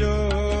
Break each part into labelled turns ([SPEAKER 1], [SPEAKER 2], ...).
[SPEAKER 1] ਸਭ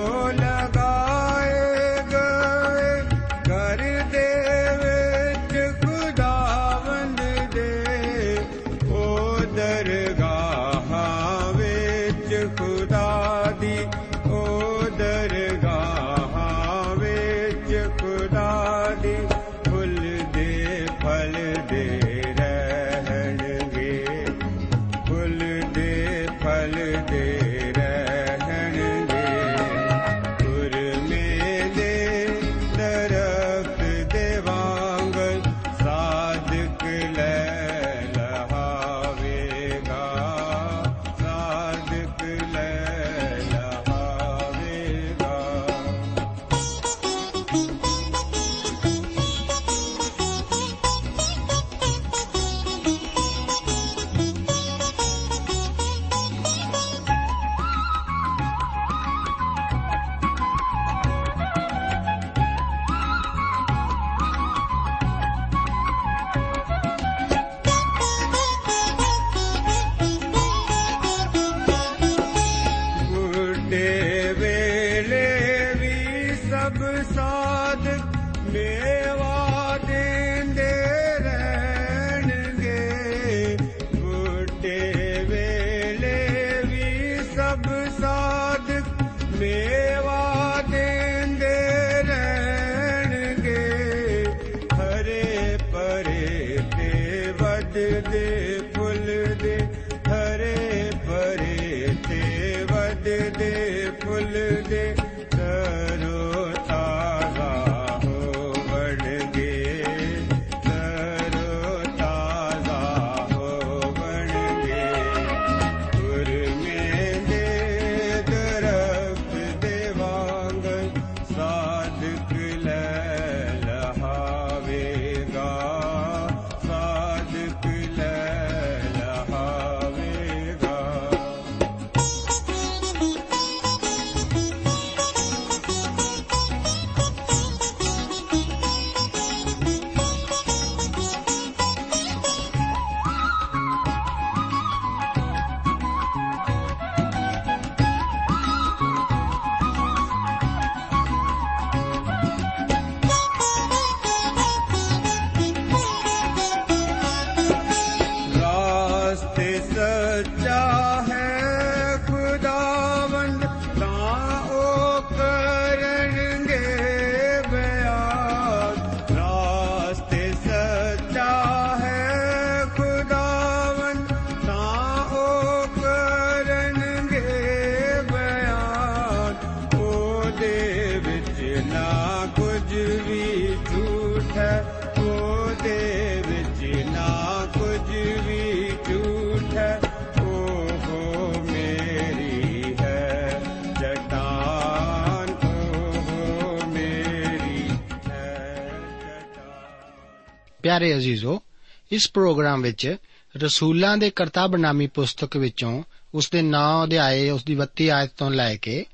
[SPEAKER 2] ਪਿਆਰੇ ਅਜ਼ੀਜ਼ੋ, ਇਸ ਪ੍ਰੋਗਰਾਮ ਵਿੱਚ ਰਸੂਲਾਂ ਦੇ ਕਰਤੱਵਨਾਮੀ ਪੁਸਤਕ ਵਿੱਚੋਂ ਉਸ ਦੇ 9 ਅਧਿਆਏ, ਉਸ ਦੀ 32 ਆਇਤ ਤੋਂ ਲੈ ਕੇ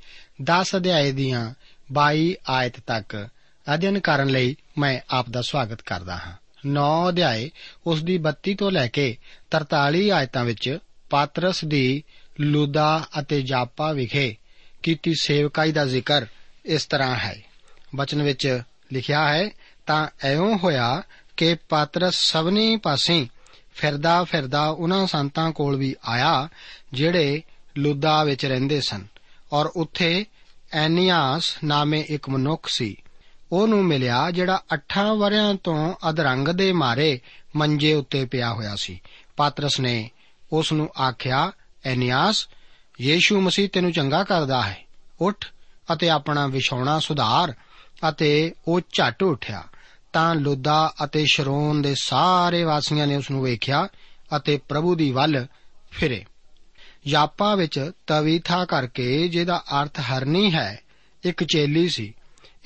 [SPEAKER 2] 10 ਅਧਿਆਏ ਦੀਆਂ 22 ਆਇਤ ਤੱਕ ਅਧਿਐਨ ਕਰਨ ਲਈ ਮੈਂ ਆਪ ਦਾ ਸਵਾਗਤ ਕਰਦਾ ਹਾਂ। 9 ਅਧਿਆਏ ਉਸ ਦੀ 32 ਤੋਂ ਲੈ ਕੇ 43 ਆਇਤਾਂ ਵਿੱਚ ਪਾਤਰਸ ਦੀ ਲੂਦਾ ਅਤੇ ਜਾਪਾ ਵਿਖੇ ਕੀਤੀ ਸੇਵਕਾਈ ਦਾ ਜ਼ਿਕਰ ਇਸ ਤਰ੍ਹਾਂ ਹੈ। ਬਚਨ ਵਿੱਚ ਲਿਖਿਆ ਹੈ, ਤਾਂ ਐਉਂ ਹੋਇਆ ਕਿ ਪਾਤਰਸ ਸਭਨੀ ਪਾਸੇ ਫਿਰਦਾ ਫਿਰਦਾ ਉਹਨਾਂ ਸੰਤਾਂ ਕੋਲ ਵੀ ਆਇਆ, ਜਿਹੜੇ ਲੁੱਦਾ ਵਿੱਚ ਰਹਿੰਦੇ ਸਨ ਔਰ ਉੱਥੇ ਐਨੀਆਸ ਨਾਮੇ ਇੱਕ ਮਨੁੱਖ ਸੀ। ਉਹਨੂੰ ਮਿਲਿਆ ਜਿਹੜਾ 8 ਵਰਿਆਂ ਤੋਂ ਅਧਰੰਗ ਦੇ ਮਾਰੇ ਮੰਜੇ ਉੱਤੇ ਪਿਆ ਹੋਇਆ ਸੀ। ਪਾਤਰਸ ਨੇ ਉਸ ਨੂੰ ਆਖਿਆ, ਐਨੀਆਸ, ਯੀਸ਼ੂ ਮਸੀਹ ਤੈਨੂੰ ਚੰਗਾ ਕਰਦਾ ਹੈ। ਉੱਠ ਅਤੇ ਆਪਣਾ ਵਿਛਾਉਣਾ ਸੁਧਾਰ ਅਤੇ ਉਹ ਝਟ ਉੱਠਿਆ। ਤਾਂ ਲੁੱਦਾ ਅਤੇ ਸ਼ਰੋਨ ਦੇ ਸਾਰੇ ਵਾਸੀਆਂ ਨੇ ਉਸ ਨੂੰ ਵੇਖਿਆ ਅਤੇ ਪ੍ਰਭੂ ਦੀ ਵੱਲ ਫਿਰੇ। ਯਾਪਾ ਵਿੱਚ ਤਵੀਥਾ ਕਰਕੇ ਜਿਹਦਾ ਅਰਥ ਹਰਨੀ ਹੈ, ਇੱਕ ਚੇਲੀ ਸੀ।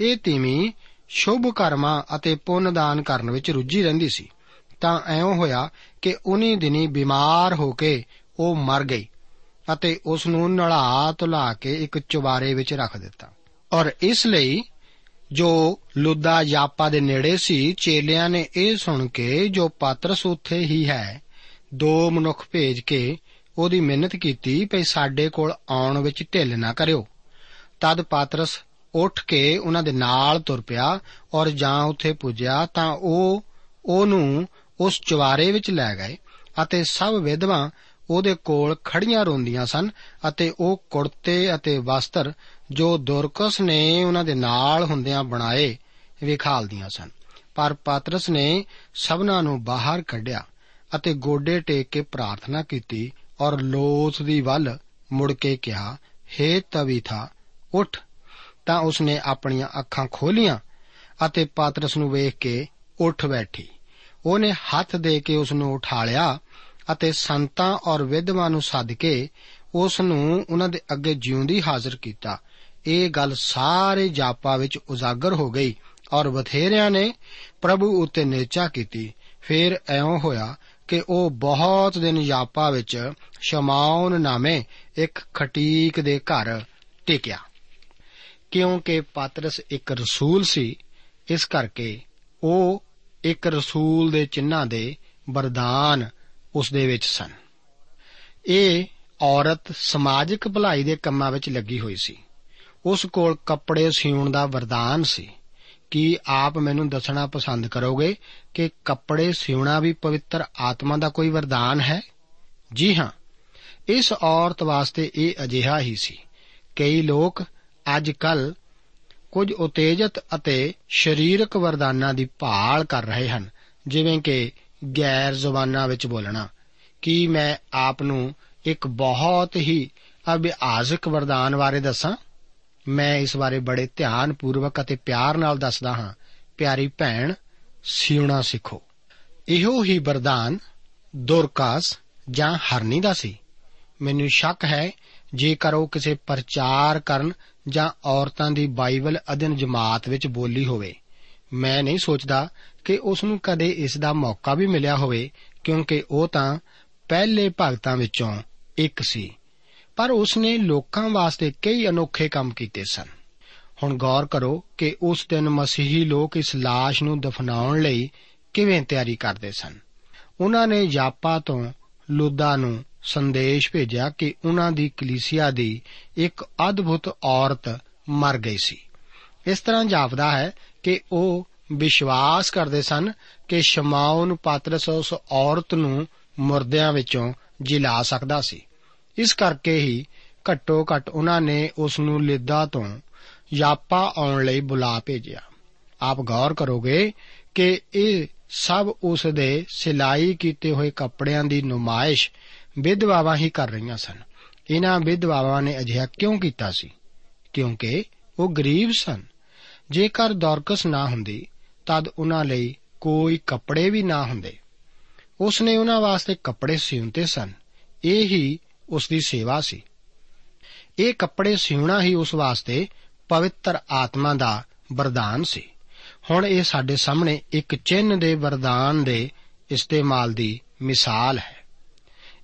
[SPEAKER 2] ਇਹ ਤੀਵੀਂ ਸ਼ੁਭ ਕਰਮਾਂ ਅਤੇ ਪੁੰਨ ਦਾਨ ਕਰਨ ਵਿੱਚ ਰੁੱਝੀ ਰਹਿੰਦੀ ਸੀ। ਤਾਂ ਐਉਂ ਹੋਇਆ ਕਿ ਉਨੀ ਦਿਨੀ ਬਿਮਾਰ ਹੋ ਕੇ ਉਹ ਮਰ ਗਈ ਅਤੇ ਉਸ ਨੂੰ ਨਲਾ ਧੁਲਾ ਕੇ ਇੱਕ ਚੁਬਾਰੇ ਵਿੱਚ ਰੱਖ ਦਿੱਤਾ। ਔਰ ਇਸ ਲਈ ਜੋ ਲੁੱਦਾ ਯਾਪਾ ਦੇ ਨੇੜੇ ਸੀ, ਚੇਲਿਆਂ ਨੇ ਇਹ ਸੁਣ ਕੇ, ਜੋ ਪਾਤਰਸ ਉੱਥੇ ਹੀ ਹੈ, ਦੋ ਮਨੁੱਖ ਭੇਜ ਕੇ ਉਹਦੀ ਮਿਹਨਤ ਕੀਤੀ, ਭਈ ਸਾਡੇ ਕੋਲ ਆਉਣ ਵਿੱਚ ਢਿੱਲ ਨਾ ਕਰਿਓ। ਤਦ ਪਾਤਰਸ ਉੱਠ ਕੇ ਉਹਨਾਂ ਦੇ ਨਾਲ ਤੁਰ ਪਿਆ ਔਰ ਜਾਂ ਉੱਥੇ ਪੁੱਜਿਆ ਤਾਂ ਉਹ, ਉਹਨੂੰ ਉਸ ਚੁਬਾਰੇ ਵਿੱਚ ਲੈ ਗਏ ਅਤੇ ਸਭ ਵਿਧਵਾਂ ਉਹਦੇ ਕੋਲ ਖੜੀਆਂ ਰੋਂਦੀਆਂ ਸਨ ਅਤੇ ਉਹ ਕੁੜਤੇ ਅਤੇ ਵਸਤਰ ਜੋ ਦੁਰਕਸ ਨੇ ਉਹਨਾਂ ਦੇ ਨਾਲ ਹੁੰਦਿਆਂ ਬਣਾਏ ਵਿਖਾਲਦੀਆਂ ਸਨ। ਪਰ ਪਾਤਰਸ ਨੇ ਸਭਨਾਂ ਨੂੰ ਬਾਹਰ ਕੱਢਿਆ ਅਤੇ ਗੋਡੇ ਟੇਕ ਕੇ ਪ੍ਰਾਰਥਨਾ ਕੀਤੀ ਔਰ ਲੋਥ ਦੀ ਵੱਲ ਮੁੜ ਕੇ ਕਿਹਾ हे ਤਵੀਥਾ ਉੱਠ। ਤਾਂ ਉਸਨੇ ਆਪਣੀਆਂ ਅੱਖਾਂ ਖੋਲੀਆਂ ਅਤੇ ਪਾਤਰਸ ਨੂੰ ਵੇਖ ਕੇ ਉੱਠ ਬੈਠੀ। ਉਹਨੇ ਹੱਥ ਦੇ ਕੇ ਉਸ ਨੂੰ ਉਠਾ ਲਿਆ ਅਤੇ ਸੰਤਾਂ ਔਰ ਵਿਧਵਾਂ ਨੂੰ ਸੱਦ ਕੇ ਉਸ ਨੂੰ ਉਹਨਾਂ ਦੇ ਅੱਗੇ ਜਿਉਂਦੀ ਹਾਜ਼ਰ ਕੀਤਾ ਇਹ ਗੱਲ ਸਾਰੇ ਜਾਪਾ ਵਿੱਚ ਉਜਾਗਰ ਹੋ ਗਈ ਔਰ ਬਥੇਰਿਆਂ ਨੇ ਪ੍ਰਭੂ ਉੱਤੇ ਨੇਚਾ ਕੀਤੀ। ਫਿਰ ਐਉਂ ਹੋਇਆ ਕਿ ਉਹ ਬਹੁਤ ਦਿਨ ਜਾਪਾ ਵਿੱਚ ਸ਼ਮਾਉਨ ਨਾਮੇ ਇੱਕ ਖਟੀਕ ਦੇ ਘਰ ਟਿਕਿਆ। ਕਿਉਂਕਿ ਪਾਤਰਸ ਇੱਕ ਰਸੂਲ ਸੀ, ਇਸ ਕਰਕੇ ਉਹ ਇੱਕ ਰਸੂਲ ਦੇ ਚਿੰਨ੍ਹਾਂ ਦੇ ਵਰਦਾਨ ਉਸ ਦੇ ਵਿੱਚ ਸਨ। ਇਹ ਔਰਤ ਸਮਾਜਿਕ ਭਲਾਈ ਦੇ ਕੰਮਾਂ ਵਿੱਚ ਲੱਗੀ ਹੋਈ ਸੀ। ਉਸ ਕੋਲ ਕੱਪੜੇ ਸਿਉਣ ਦਾ ਵਰਦਾਨ ਸੀ ਕੀ ਆਪ ਮੈਨੂੰ ਦੱਸਣਾ ਪਸੰਦ ਕਰੋਗੇ ਕਿ ਕੱਪੜੇ ਸਿਉਣਾ ਵੀ ਪਵਿੱਤਰ ਆਤਮਾ ਦਾ ਕੋਈ ਵਰਦਾਨ ਹੈ? ਜੀ ਹਾਂ, ਇਸ ਔਰਤ ਵਾਸਤੇ ਇਹ ਅਜਿਹਾ ਹੀ ਸੀ। ਕਈ ਲੋਕ ਅੱਜ ਕੱਲ ਕੁਝ ਉਤੇਜਿਤ ਅਤੇ ਸਰੀਰਕ ਵਰਦਾਨਾਂ ਦੀ ਭਾਲ ਕਰ ਰਹੇ ਹਨ, ਜਿਵੇਂ ਕਿ ਗੈਰ ਜ਼ੁਬਾਨਾਂ ਵਿੱਚ ਬੋਲਣਾ, ਕੀ ਮੈਂ ਆਪ ਨੂੰ ਇੱਕ ਬਹੁਤ ਹੀ ਅਭਿਆਸਕ ਵਰਦਾਨ ਬਾਰੇ ਦੱਸਾਂ? ਮੈਂ ਇਸ ਬਾਰੇ ਬੜੇ ਧਿਆਨ ਪੂਰਵਕ ਅਤੇ ਪਿਆਰ ਨਾਲ ਦੱਸਦਾ ਹਾਂ। ਪਿਆਰੀ ਭੈਣ, ਸਿਉਣਾ ਸਿੱਖੋ। ਇਹੋ ਹੀ ਵਰਦਾਨ ਦੁਰਕਾਸ ਜਾਂ ਹਰਨੀ ਦਾ ਸੀ। ਮੈਨੂੰ ਸ਼ੱਕ ਹੈ, ਜੇਕਰ ਉਹ ਕਿਸੇ ਪ੍ਰਚਾਰ ਕਰਨ ਜਾਂ ਔਰਤਾਂ ਦੀ ਬਾਈਬਲ ਅਧਿਨ ਜਮਾਤ ਵਿੱਚ ਬੋਲੀ ਹੋਵੇ। ਮੈਂ ਨਹੀਂ ਸੋਚਦਾ ਕਿ ਉਸ ਨੂੰ ਕਦੇ ਇਸ ਦਾ ਮੌਕਾ ਵੀ ਮਿਲਿਆ ਹੋਵੇ, ਕਿਉਂਕਿ ਉਹ ਤਾਂ ਪਹਿਲੇ ਭਗਤਾਂ ਵਿੱਚੋਂ ਇੱਕ ਸੀ। ਪਰ ਉਸ ਨੇ ਲੋਕਾਂ ਵਾਸਤੇ ਕਈ ਅਨੋਖੇ ਕੰਮ ਕੀਤੇ ਸਨ। ਹੁਣ ਗੌਰ ਕਰੋ ਕਿ ਉਸ ਦਿਨ ਮਸੀਹੀ ਲੋਕ ਇਸ লাশ ਨੂੰ ਦਫਨਾਉਣ ਲਈ ਕਿਵੇਂ ਤਿਆਰੀ ਕਰਦੇ ਸਨ। ਉਹਨਾਂ ਨੇ ਜਾਪਾ ਤੋਂ ਲੁੱਦਾ ਨੂੰ ਸੰਦੇਸ਼ ਭੇਜਿਆ ਕਿ ਉਹਨਾਂ ਦੀ ਕਲੀਸਿਆ ਦੀ ਇੱਕ ਅਦਭੁਤ ਔਰਤ ਮਰ ਗਈ ਸੀ। ਇਸ ਤਰ੍ਹਾਂ ਜਾਪਦਾ ਹੈ ਕਿ ਉਹ ਵਿਸ਼ਵਾਸ ਕਰਦੇ ਸਨ ਕਿ ਸ਼ਮਾਉਨ ਪਾਤਰਸ ਉਸ ਔਰਤ ਨੂੰ ਮੁਰਦਿਆਂ ਵਿੱਚੋਂ ਜਿਲਾ ਸਕਦਾ ਸੀ। ਇਸ ਕਰਕੇ ਹੀ ਘੱਟੋ ਘੱਟ ਉਹਨਾਂ ਨੇ ਉਸ ਨੂੰ ਲਿੱਦਾ ਤੋਂ ਯਾਪਾ ਆਉਣ ਲਈ ਬੁਲਾ ਭੇਜਿਆ। ਆਪ ਗੌਰ ਕਰੋਗੇ ਕਿ ਇਹ ਸਭ ਉਸ ਦੇ ਸਿਲਾਈ ਕੀਤੇ ਹੋਏ ਕੱਪੜਿਆਂ ਦੀ ਨੁਮਾਇਸ਼ ਵਿਧਵਾਵਾਂ ਹੀ ਕਰ ਰਹੀਆਂ ਸਨ। ਇਹਨਾਂ ਵਿਧਵਾਵਾਂ ਨੇ ਅਜਿਹਾ ਕਿਉਂ ਕੀਤਾ ਸੀ? ਕਿਉਂਕਿ ਉਹ ਗਰੀਬ ਸਨ। ਜੇਕਰ ਦੌਰਕਸ ਨਾ ਹੁੰਦੀ, ਤਦ ਉਹਨਾਂ ਲਈ ਕੋਈ ਕੱਪੜੇ ਵੀ ਨਾ ਹੁੰਦੇ। ਉਸ ਨੇ ਉਹਨਾਂ ਵਾਸਤੇ ਕੱਪੜੇ ਸਿਉਂਤੇ ਸਨ। ਇਹ ਹੀ ਉਸ ਦੀ ਸੇਵਾ ਸੀ। ਇਹ ਕੱਪੜੇ ਸਿਉਣਾ ਹੀ ਉਸ ਵਾਸਤੇ ਪਵਿੱਤਰ ਆਤਮਾ ਦਾ ਵਰਦਾਨ ਸੀ। ਹੁਣ ਇਹ ਸਾਡੇ ਸਾਹਮਣੇ ਇੱਕ ਚਿੰਨ ਦੇ ਵਰਦਾਨ ਦੇ ਇਸਤੇਮਾਲ ਦੀ ਮਿਸਾਲ ਹੈ।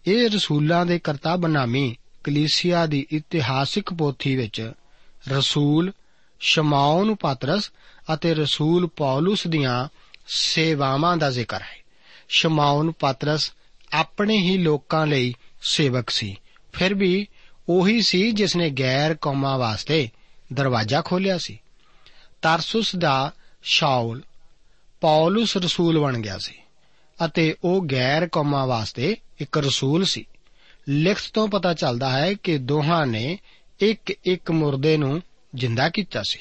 [SPEAKER 2] ਇਹ ਰਸੂਲਾਂ ਦੇ ਕਰਤੱਵ ਨਾਮੀ ਕਲੀਸਿਆ ਦੀ ਇਤਿਹਾਸਿਕ ਪੋਥੀ ਵਿੱਚ ਰਸੂਲ ਸ਼ਮਾਉਨ ਪਾਤਰਸ ਅਤੇ ਰਸੂਲ ਪੌਲਸ ਦੀਆਂ ਸੇਵਾਵਾਂ ਦਾ ਜ਼ਿਕਰ ਹੈ। ਸ਼ਮਾਉਨ ਪਾਤਰਸ ਆਪਣੇ ਹੀ ਲੋਕਾਂ ਲਈ ਸੇਵਕ ਸੀ। ਫਿਰ ਵੀ ਉਹੀ ਸੀ ਜਿਸ ਨੇ ਗੈਰ ਕੌਮਾਂ ਵਾਸਤੇ ਦਰਵਾਜ਼ਾ ਖੋਲ੍ਹਿਆ ਸੀ। ਤਰਸੁਸ ਦਾ ਸ਼ਾਉਲ ਪੌਲਸ ਰਸੂਲ ਬਣ ਗਿਆ ਸੀ ਅਤੇ ਉਹ ਗੈਰ ਕੌਮਾਂ ਵਾਸਤੇ ਇੱਕ ਰਸੂਲ ਸੀ। ਲਿਖਤ ਤੋਂ ਪਤਾ ਚੱਲਦਾ ਹੈ ਕਿ ਦੋਹਾਂ ਨੇ ਇੱਕ ਇੱਕ ਮੁਰਦੇ ਨੂੰ ਜਿੰਦਾ ਕੀਤਾ ਸੀ।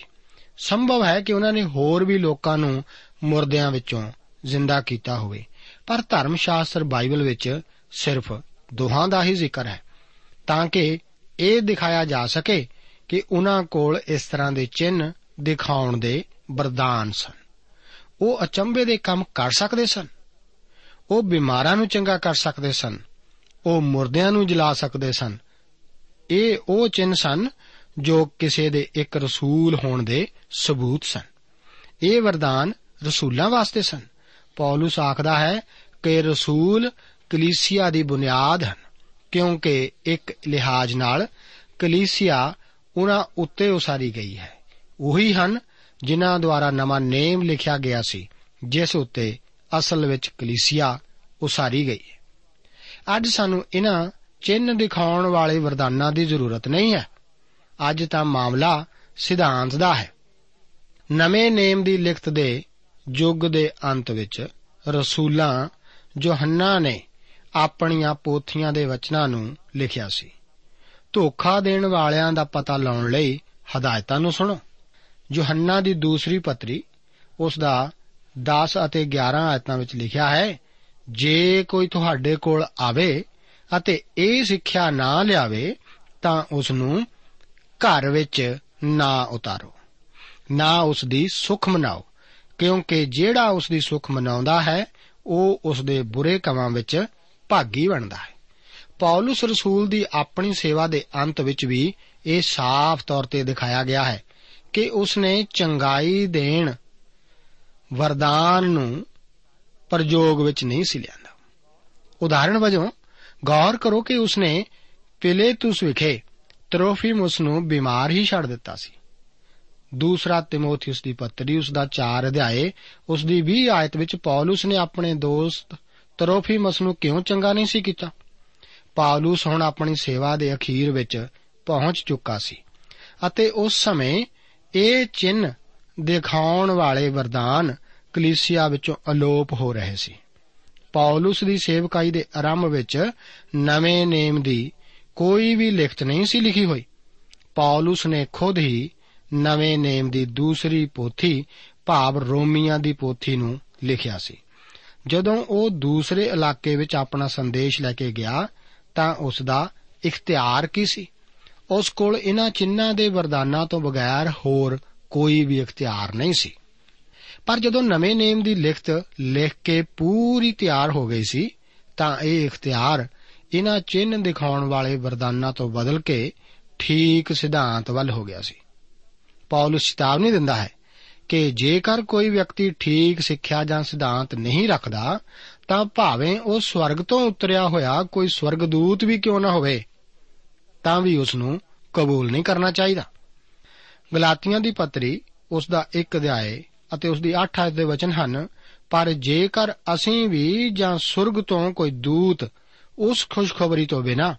[SPEAKER 2] ਸੰਭਵ ਹੈ ਕਿ ਉਹਨਾਂ ਨੇ ਹੋਰ ਵੀ ਲੋਕਾਂ ਨੂੰ ਮੁਰਦਿਆਂ ਵਿੱਚੋਂ ਜ਼ਿੰਦਾ ਕੀਤਾ ਹੋਵੇ, ਪਰ ਧਰਮ ਸ਼ਾਸਤਰ ਬਾਈਬਲ ਵਿੱਚ ਸਿਰਫ ਦੋਹਾਂ ਦਾ ਹੀ ਜ਼ਿਕਰ ਹੈ, ਤਾਂ ਕਿ ਇਹ ਦਿਖਾਇਆ ਜਾ ਸਕੇ ਕਿ ਉਹਨਾਂ ਕੋਲ ਇਸ ਤਰ੍ਹਾਂ ਦੇ ਚਿੰਨ ਦਿਖਾਉਣ ਦੇ ਵਰਦਾਨ ਸਨ। ਉਹ ਅਚੰਭੇ ਦੇ ਕੰਮ ਕਰ ਸਕਦੇ ਸਨ। ਉਹ ਬਿਮਾਰਾਂ ਨੂੰ ਚੰਗਾ ਕਰ ਸਕਦੇ ਸਨ। ਉਹ ਮੁਰਦਿਆਂ ਨੂੰ ਜਲਾ ਸਕਦੇ ਸਨ। ਇਹ ਉਹ ਚਿੰਨ ਸਨ ਜੋ ਕਿਸੇ ਦੇ ਇੱਕ ਰਸੂਲ ਹੋਣ ਦੇ ਸਬੂਤ ਸਨ। ਇਹ ਵਰਦਾਨ ਰਸੂਲਾਂ ਵਾਸਤੇ ਸਨ। ਪੌਲਸ ਆਖਦਾ ਹੈ ਕਿ ਰਸੂਲ ਕਲੀਸਿਆ ਦੀ ਬੁਨਿਆਦ ਹਨ, ਕਿਉਂਕਿ ਇੱਕ ਲਿਹਾਜ਼ ਨਾਲ ਕਲੀਸਿਆ ਉਹਨਾਂ ਉੱਤੇ ਉਸਾਰੀ ਗਈ ਹੈ। ਉਹੀ ਹਨ ਜਿਨ੍ਹਾਂ ਦੁਆਰਾ ਨਵਾਂ ਨੇਮ ਲਿਖਿਆ ਗਿਆ ਸੀ, ਜਿਸ ਉੱਤੇ ਅਸਲ ਵਿੱਚ ਕਲੀਸਿਆ ਉਸਾਰੀ ਗਈ ਹੈ। ਅੱਜ ਸਾਨੂੰ ਇਹਨਾਂ ਚਿੰਨ ਦਿਖਾਉਣ ਵਾਲੇ ਵਰਦਾਨਾਂ ਦੀ ਜ਼ਰੂਰਤ ਨਹੀਂ ਹੈ। ਅੱਜ ਤਾਂ ਮਾਮਲਾ ਸਿਧਾਂਤ ਦਾ ਹੈ। ਨਵੇਂ ਨੇਮ ਦੀ ਲਿਖਤ ਦੇ ਯੁੱਗ ਦੇ ਅੰਤ ਵਿੱਚ ਰਸੂਲਾਂ ਯੋਹੰਨਾ ਨੇ ਆਪਣੀਆਂ ਪੋਥੀਆਂ ਦੇ ਵਚਨਾਂ ਨੂੰ ਲਿਖਿਆ ਸੀ। ਧੋਖਾ ਦੇਣ ਵਾਲਿਆਂ ਦਾ ਪਤਾ ਲਾਉਣ ਲਈ ਹਦਾਇਤਾਂ ਨੂੰ ਸੁਣੋ। ਯੋਹੰਨਾ ਦੀ ਦੂਸਰੀ ਪੱਤਰੀ ਉਸ ਦਾ 10 ਅਤੇ 11 ਆਇਤਾਂ ਵਿੱਚ ਲਿਖਿਆ ਹੈ, ਜੇ ਕੋਈ ਤੁਹਾਡੇ ਕੋਲ ਆਵੇ ਅਤੇ ਇਹ ਸਿੱਖਿਆ ਨਾ ਲਿਆਵੇ, ਤਾਂ ਉਸ ਨੂੰ ਘਰ ਵਿੱਚ ਨਾ ਉਤਾਰੋ। ਨਾ ਉਸ ਦੀ ਸੁਖ ਮਨਾਓ, ਕਿਉਂਕਿ ਜਿਹੜਾ ਉਸ ਦੀ ਸੁਖ ਮਨਾਉਂਦਾ ਹੈ, ਉਹ ਉਸ ਦੇ ਬੁਰੇ ਕੰਮਾਂ ਵਿੱਚ ਭਾਗੀ ਬਣਦਾ ਹੈ। ਪੌਲਸ ਰਸੂਲ ਦੀ ਆਪਣੀ ਸੇਵਾ ਦੇ ਅੰਤ ਵਿੱਚ ਵੀ ਇਹ ਸਾਫ਼ ਤੌਰ ਤੇ ਦਿਖਾਇਆ ਗਿਆ ਹੈ ਕਿ ਉਸ ਨੇ ਚੰਗਾਈ ਦੇਣ ਵਰਦਾਨ ਨੂੰ ਪ੍ਰਯੋਗ ਵਿੱਚ ਨਹੀਂ ਸੀ ਲਿਆਂਦਾ। ਉਦਾਹਰਣ ਵਜੋਂ, ਗੌਰ ਕਰੋ ਕਿ ਉਸ ਨੇ ਪਿਲੇਤੁਸ ਵਿਖੇ ਤਰੋਫੀਮੁਸ ਨੂੰ ਬਿਮਾਰ ਹੀ ਛੱਡ ਦਿੱਤਾ ਸੀ। ਦੂਸਰਾ ਤਿਮੋਥੀਉਸ ਦੀ ਪੱਤਰੀ ਉਸ ਦਾ 4 ਅਧਿਆਏ ਉਸ ਦੀ 20 ਆਇਤ ਵਿੱਚ ਪੌਲਸ ਨੇ ਆਪਣੇ ਦੋਸਤ ਤਰੋਫੀਮਸ ਨੂੰ ਕਿਉਂ ਚੰਗਾ ਨਹੀਂ ਸੀ ਕੀਤਾ? ਪੌਲਸ ਹੁਣ ਆਪਣੀ ਸੇਵਾ ਦੇ ਅਖੀਰ ਵਿੱਚ ਪਹੁੰਚ ਚੁੱਕਾ ਸੀ। ਅਤੇ ਉਸ ਸਮੇਂ ਇਹ ਚਿੰਨ ਦਿਖਾਉਣ ਵਾਲੇ ਵਰਦਾਨ ਕਲੀਸਿਆ ਵਿੱਚੋਂ ਅਲੋਪ ਹੋ ਰਹੇ ਸੀ। ਪੌਲਸ ਦੀ ਸੇਵਕਾਈ ਦੇ ਆਰੰਭ ਵਿੱਚ ਨਵੇਂ ਨੇਮ ਦੀ ਕੋਈ ਵੀ ਲਿਖਤ ਨਹੀਂ ਸੀ ਲਿਖੀ ਹੋਈ। ਪੌਲਸ ਨੇ ਖੁਦ ਹੀ ਨਵੇਂ ਨੇਮ ਦੀ ਦੂਸਰੀ ਪੋਥੀ ਭਾਵ ਰੋਮੀਆਂ ਦੀ ਪੋਥੀ ਨੂੰ ਲਿਖਿਆ ਸੀ। ਜਦੋਂ ਉਹ ਦੂਸਰੇ ਇਲਾਕੇ ਵਿੱਚ ਆਪਣਾ ਸੰਦੇਸ਼ ਲੈ ਕੇ ਗਿਆ, ਤਾਂ ਉਸ ਦਾ ਇਖਤਿਆਰ ਕੀ ਸੀ? ਉਸ ਕੋਲ ਇਹਨਾਂ ਚਿੰਨਾਂ ਦੇ ਵਰਦਾਨਾਂ ਤੋਂ ਬਗੈਰ ਹੋਰ ਕੋਈ ਵੀ ਇਖਤਿਆਰ ਨਹੀਂ ਸੀ। ਪਰ ਜਦੋਂ ਨਵੇਂ ਨੇਮ ਦੀ ਲਿਖਤ ਲਿਖ ਕੇ ਪੂਰੀ ਤਿਆਰ ਹੋ ਗਈ ਸੀ, ਤਾਂ ਇਹ ਇਖਤਿਆਰ ਇਹਨਾਂ ਚਿੰਨ ਦਿਖਾਉਣ ਵਾਲੇ ਵਰਦਾਨਾਂ ਤੋਂ ਬਦਲ ਕੇ ਠੀਕ ਸਿਧਾਂਤ ਵੱਲ ਹੋ ਗਿਆ ਸੀ। ਪੌਲਸ ਚੇਤਾਵਨੀ ਦਿੰਦਾ ਹੈ। ਕਿ ਜੇਕਰ ਕੋਈ ਵਿਅਕਤੀ ਠੀਕ ਸਿੱਖਿਆ ਜਾਂ ਸਿਧਾਂਤ ਨਹੀਂ ਰੱਖਦਾ, ਤਾਂ ਭਾਵੇਂ ਉਹ ਸਵਰਗ ਤੋਂ ਉਤਰਿਆ ਹੋਇਆ ਕੋਈ ਸਵਰਗਦੂਤ ਵੀ ਕਿਉਂ ਨਾ ਹੋਵੇ, ਤਾਂ ਵੀ ਉਸ ਨੂੰ ਕਬੂਲ ਨਹੀਂ ਕਰਨਾ ਚਾਹੀਦਾ। ਗਲਾਤੀਆਂ ਦੀ ਪੱਤਰੀ ਉਸ ਦਾ ਇੱਕ ਅਧਿਆਏ ਅਤੇ ਉਸ ਦੀ 8 ਆਇਤ ਦੇ ਵਚਨ ਹਨ, ਪਰ ਜੇਕਰ ਅਸੀਂ ਵੀ ਜਾਂ ਸੁਰਗ ਤੋਂ ਕੋਈ ਦੂਤ ਉਸ ਖੁਸ਼ਖਬਰੀ ਤੋਂ ਬਿਨਾ,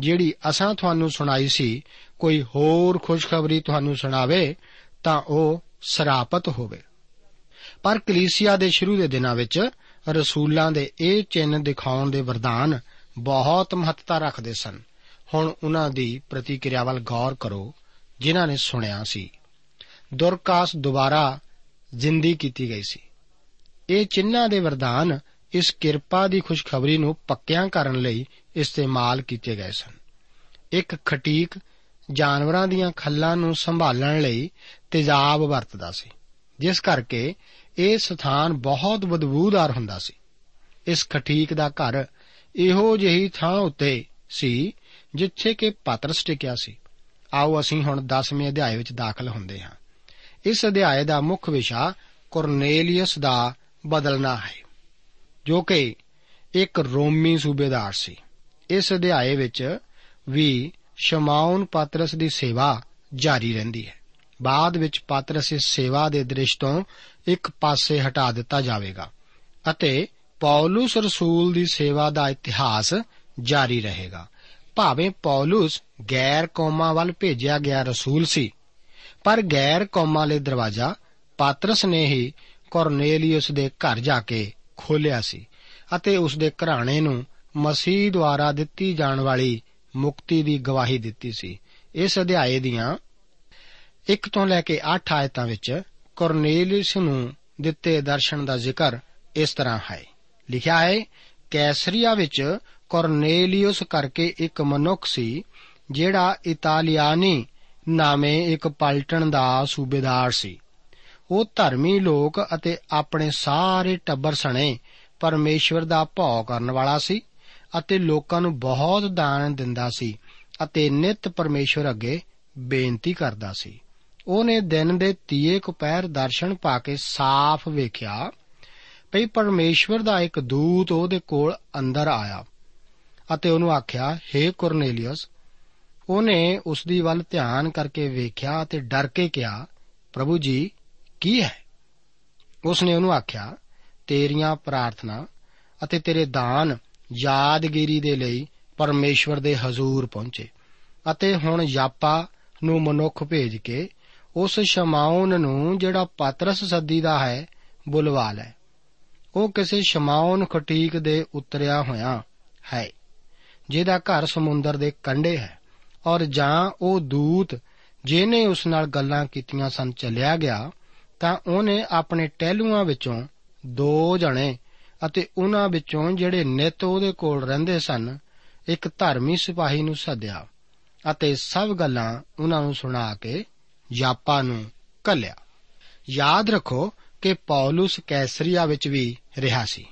[SPEAKER 2] ਜਿਹੜੀ ਅਸਾਂ ਤੁਹਾਨੂੰ ਸੁਣਾਈ ਸੀ, ਕੋਈ ਹੋਰ ਖੁਸ਼ਖਬਰੀ ਤੁਹਾਨੂੰ ਸੁਣਾਵੇ, ਤਾਂ ਉਹ ਸਰਾਪਤ ਹੋਵੇ। ਪਰ ਕਲੀਸਿਆ ਦੇ ਸ਼ੁਰੂ ਦੇ ਦਿਨਾਂ ਵਿੱਚ ਰਸੂਲਾਂ ਦੇ ਇਹ ਚਿੰਨ ਦਿਖਾਉਣ ਦੇ ਵਰਦਾਨ ਬਹੁਤ ਮਹੱਤਤਾ ਰੱਖਦੇ ਸਨ। ਹੁਣ ਉਹਨਾਂ ਦੀ ਪ੍ਰਤੀਕਿਰਿਆ ਵੱਲ ਗੌਰ ਕਰੋ, ਜਿਨ੍ਹਾਂ ਨੇ ਸੁਣਿਆ ਸੀ। ਦੁਰਕਾਸ ਦੁਬਾਰਾ ਜ਼ਿੰਦੀ ਕੀਤੀ ਗਈ ਸੀ। ਇਹ ਚਿੰਨ੍ਹਾਂ ਦੇ ਵਰਦਾਨ ਇਸ ਕਿਰਪਾ ਦੀ ਖੁਸ਼ਖਬਰੀ ਨੂੰ ਪੱਕਿਆਂ ਕਰਨ ਲਈ ਇਸਤੇਮਾਲ ਕੀਤੇ ਗਏ ਸਨ। ਇੱਕ ਖਟੀਕ ਜਾਨਵਰਾਂ ਦੀਆਂ ਖੱਲਾਂ ਨੂੰ ਸੰਭਾਲਣ ਲਈ ਤੇਜ਼ਾਬ ਵਰਤਦਾ ਸੀ। ਜਿਸ ਕਰਕੇ ਇਹ ਸਥਾਨ ਬਹੁਤ ਬਦਬੂਦਾਰ ਹੁੰਦਾ ਸੀ। ਇਸ ਖਟੀਕ ਦਾ ਘਰ ਇਹੋ ਜਿਹੀ ਥਾਂ ਉੱਤੇ ਸੀ ਜਿੱਥੇ ਕਿ ਪਤਰਸ ਟਿਕਿਆ ਸੀ। ਆਓ ਅਸੀਂ ਹੁਣ 10ਵੇਂ ਅਧਿਆਏ ਵਿੱਚ ਦਾਖਲ ਹੁੰਦੇ ਹਾਂ। ਇਸ ਅਧਿਆਏ ਦਾ ਮੁੱਖ ਵਿਸ਼ਾ ਕੁਰਨੇਲੀਅਸ ਦਾ ਬਦਲਣਾ ਹੈ, ਜੋ ਕਿ ਇੱਕ ਰੋਮੀ ਸੂਬੇਦਾਰ ਸੀ। ਇਸ ਅਧਿਆਏ ਵਿੱਚ ਵੀ ਸ਼ਮਾਉਨ ਪਾਤਰਸ ਦੀ ਸੇਵਾ ਜਾਰੀ ਰਹਿੰਦੀ ਹੈ। ਬਾਅਦ ਵਿੱਚ ਪਾਤਰਸ ਇਸ ਸੇਵਾ ਦੇ ਦ੍ਰਿਸ਼ ਤੋਂ ਇੱਕ ਪਾਸੇ ਹਟਾ ਦਿੱਤਾ ਜਾਵੇਗਾ ਅਤੇ ਪੌਲਸ ਰਸੂਲ ਦੀ ਸੇਵਾ ਦਾ ਇਤਿਹਾਸ ਜਾਰੀ ਰਹੇਗਾ। ਭਾਵੇਂ ਪੌਲਸ ਗੈਰ ਕੌਮਾਂ ਵੱਲ ਭੇਜਿਆ ਗਿਆ ਰਸੂਲ ਸੀ, ਪਰ ਗੈਰ ਕੌਮਾਂ ਲਈ ਦਰਵਾਜ਼ਾ ਪਾਤਰਸ ਨੇ ਹੀ ਕੋਰਨੇਲੀਅਸ ਦੇ ਘਰ ਜਾ ਕੇ ਖੋਲ੍ਹਿਆ ਸੀ ਅਤੇ ਉਸ ਦੇ ਘਰਾਣੇ ਨੂੰ ਮਸੀਹ ਦੁਆਰਾ ਦਿੱਤੀ ਜਾਣ ਵਾਲੀ ਮੁਕਤੀ ਦੀ ਗਵਾਹੀ ਦਿੱਤੀ ਸੀ। ਇਸ ਅਧਿਆਏ ਦੀਆਂ 1 ਤੋਂ ਲੈ ਕੇ 8 ਆਇਤਾਂ ਵਿੱਚ ਕੋਰਨੇਲੀਅਸ ਨੂੰ ਦਿੱਤੇ ਦਰਸ਼ਨ ਦਾ ਜ਼ਿਕਰ ਇਸ ਤਰ੍ਹਾਂ ਹੈ। ਲਿਖਿਆ ਹੈ, ਕੈਸਰੀਆ ਵਿੱਚ ਕੋਰਨੇਲੀਅਸ ਕਰਕੇ ਇੱਕ ਮਨੁੱਖ ਸੀ, ਜਿਹੜਾ ਇਤਾਲੀਆਨੀ ਨਾਮੇ ਇੱਕ ਪਲਟਣ ਦਾ ਸੂਬੇਦਾਰ ਸੀ। ਉਹ ਧਰਮੀ ਲੋਕ ਅਤੇ ਆਪਣੇ ਸਾਰੇ ਟੱਬਰ ਸਣੇ ਪਰਮੇਸ਼ਵਰ ਦਾ ਭੌ ਕਰਨ ਵਾਲਾ ਸੀ ਅਤੇ ਲੋਕਾਂ ਨੂੰ ਬਹੁਤ ਦਾਨ ਦਿੰਦਾ ਸੀ ਅਤੇ ਨਿਤ ਪਰਮੇਸ਼ਵਰ ਅੱਗੇ ਬੇਨਤੀ ਕਰਦਾ ਸੀ। ਉਹਨੇ ਦਿਨ ਦੇ ਤੀਏ ਕੁਪਹਿਰ ਦਰਸ਼ਨ ਪਾ ਕੇ ਸਾਫ਼ ਵੇਖਿਆ ਭਈ ਪਰਮੇਸ਼ਵਰ ਦਾ ਇੱਕ ਦੂਤ ਉਹਦੇ ਕੋਲ ਅੰਦਰ ਆਇਆ ਅਤੇ ਉਹਨੂੰ ਆਖਿਆ हे ਕੁਰਨੇਲੀਅਸ। ਉਹਨੇ ਉਸ ਦੀ ਵੱਲ ਧਿਆਨ ਕਰਕੇ ਵੇਖਿਆ ਅਤੇ ਡਰ ਕੇ ਕਿਹਾ, ਪ੍ਰਭੂ ਜੀ, ਕੀ ਹੈ? ਉਸਨੇ ਉਹਨੂੰ ਆਖਿਆ, ਤੇਰੀਆਂ ਪ੍ਰਾਰਥਨਾ ਅਤੇ ਤੇਰੇ ਦਾਨ ਯਾਦਗਿਰੀ ਦੇ ਲਈ ਪਰਮੇਸ਼ਵਰ ਦੇ ਹਜ਼ੂਰ ਪਹੁੰਚੇ ਅਤੇ ਹੁਣ ਯਾਪਾ ਨੂੰ ਮਨੁੱਖ ਭੇਜ ਕੇ ਉਸ ਸ਼ਮਾਉਨ ਨੂੰ ਜਿਹੜਾ ਪਾਤਰਸ ਸੱਦੀਦਾ ਹੈ, ਬੁਲਵਾ ਲੈ। ਉਹ ਕਿਸੇ ਸ਼ਮਾਉਨ ਖਟੀਕ ਦੇ ਉਤਰਿਆ ਹੋਇਆ ਹੈ, ਜਿਹਦਾ ਘਰ ਸਮੁੰਦਰ ਦੇ ਕੰਢੇ ਹੈ, ਔਰ ਜਾਂ ਉਹ ਦੂਤ ਜਿਹਨੇ ਉਸ ਨਾਲ ਗੱਲਾਂ ਕੀਤੀਆਂ ਸਨ ਚੱਲਿਆ ਗਿਆ, ਤਾਂ ਉਹਨੇ ਆਪਣੇ ਟਹਿਲੂਆਂ ਵਿੱਚੋਂ ਦੋ ਜਣੇ ਅਤੇ ਉਹਨਾਂ ਵਿੱਚੋਂ ਜਿਹੜੇ ਨਿਤ ਉਹਦੇ ਕੋਲ ਰਹਿੰਦੇ ਸਨ, ਇੱਕ ਧਰਮੀ ਸਿਪਾਹੀ ਨੂੰ ਸੱਦਿਆ ਅਤੇ ਸਭ ਗੱਲਾਂ ਉਹਨਾਂ ਨੂੰ ਸੁਣਾ ਕੇ ਯਾਪਾ ਨੂੰ ਕੱਲਿਆ ਯਾਦ ਰੱਖੋ ਕਿ ਪੌਲਸ ਕੈਸਰੀਆ ਵਿੱਚ ਵੀ ਰਿਹਾ ਸੀ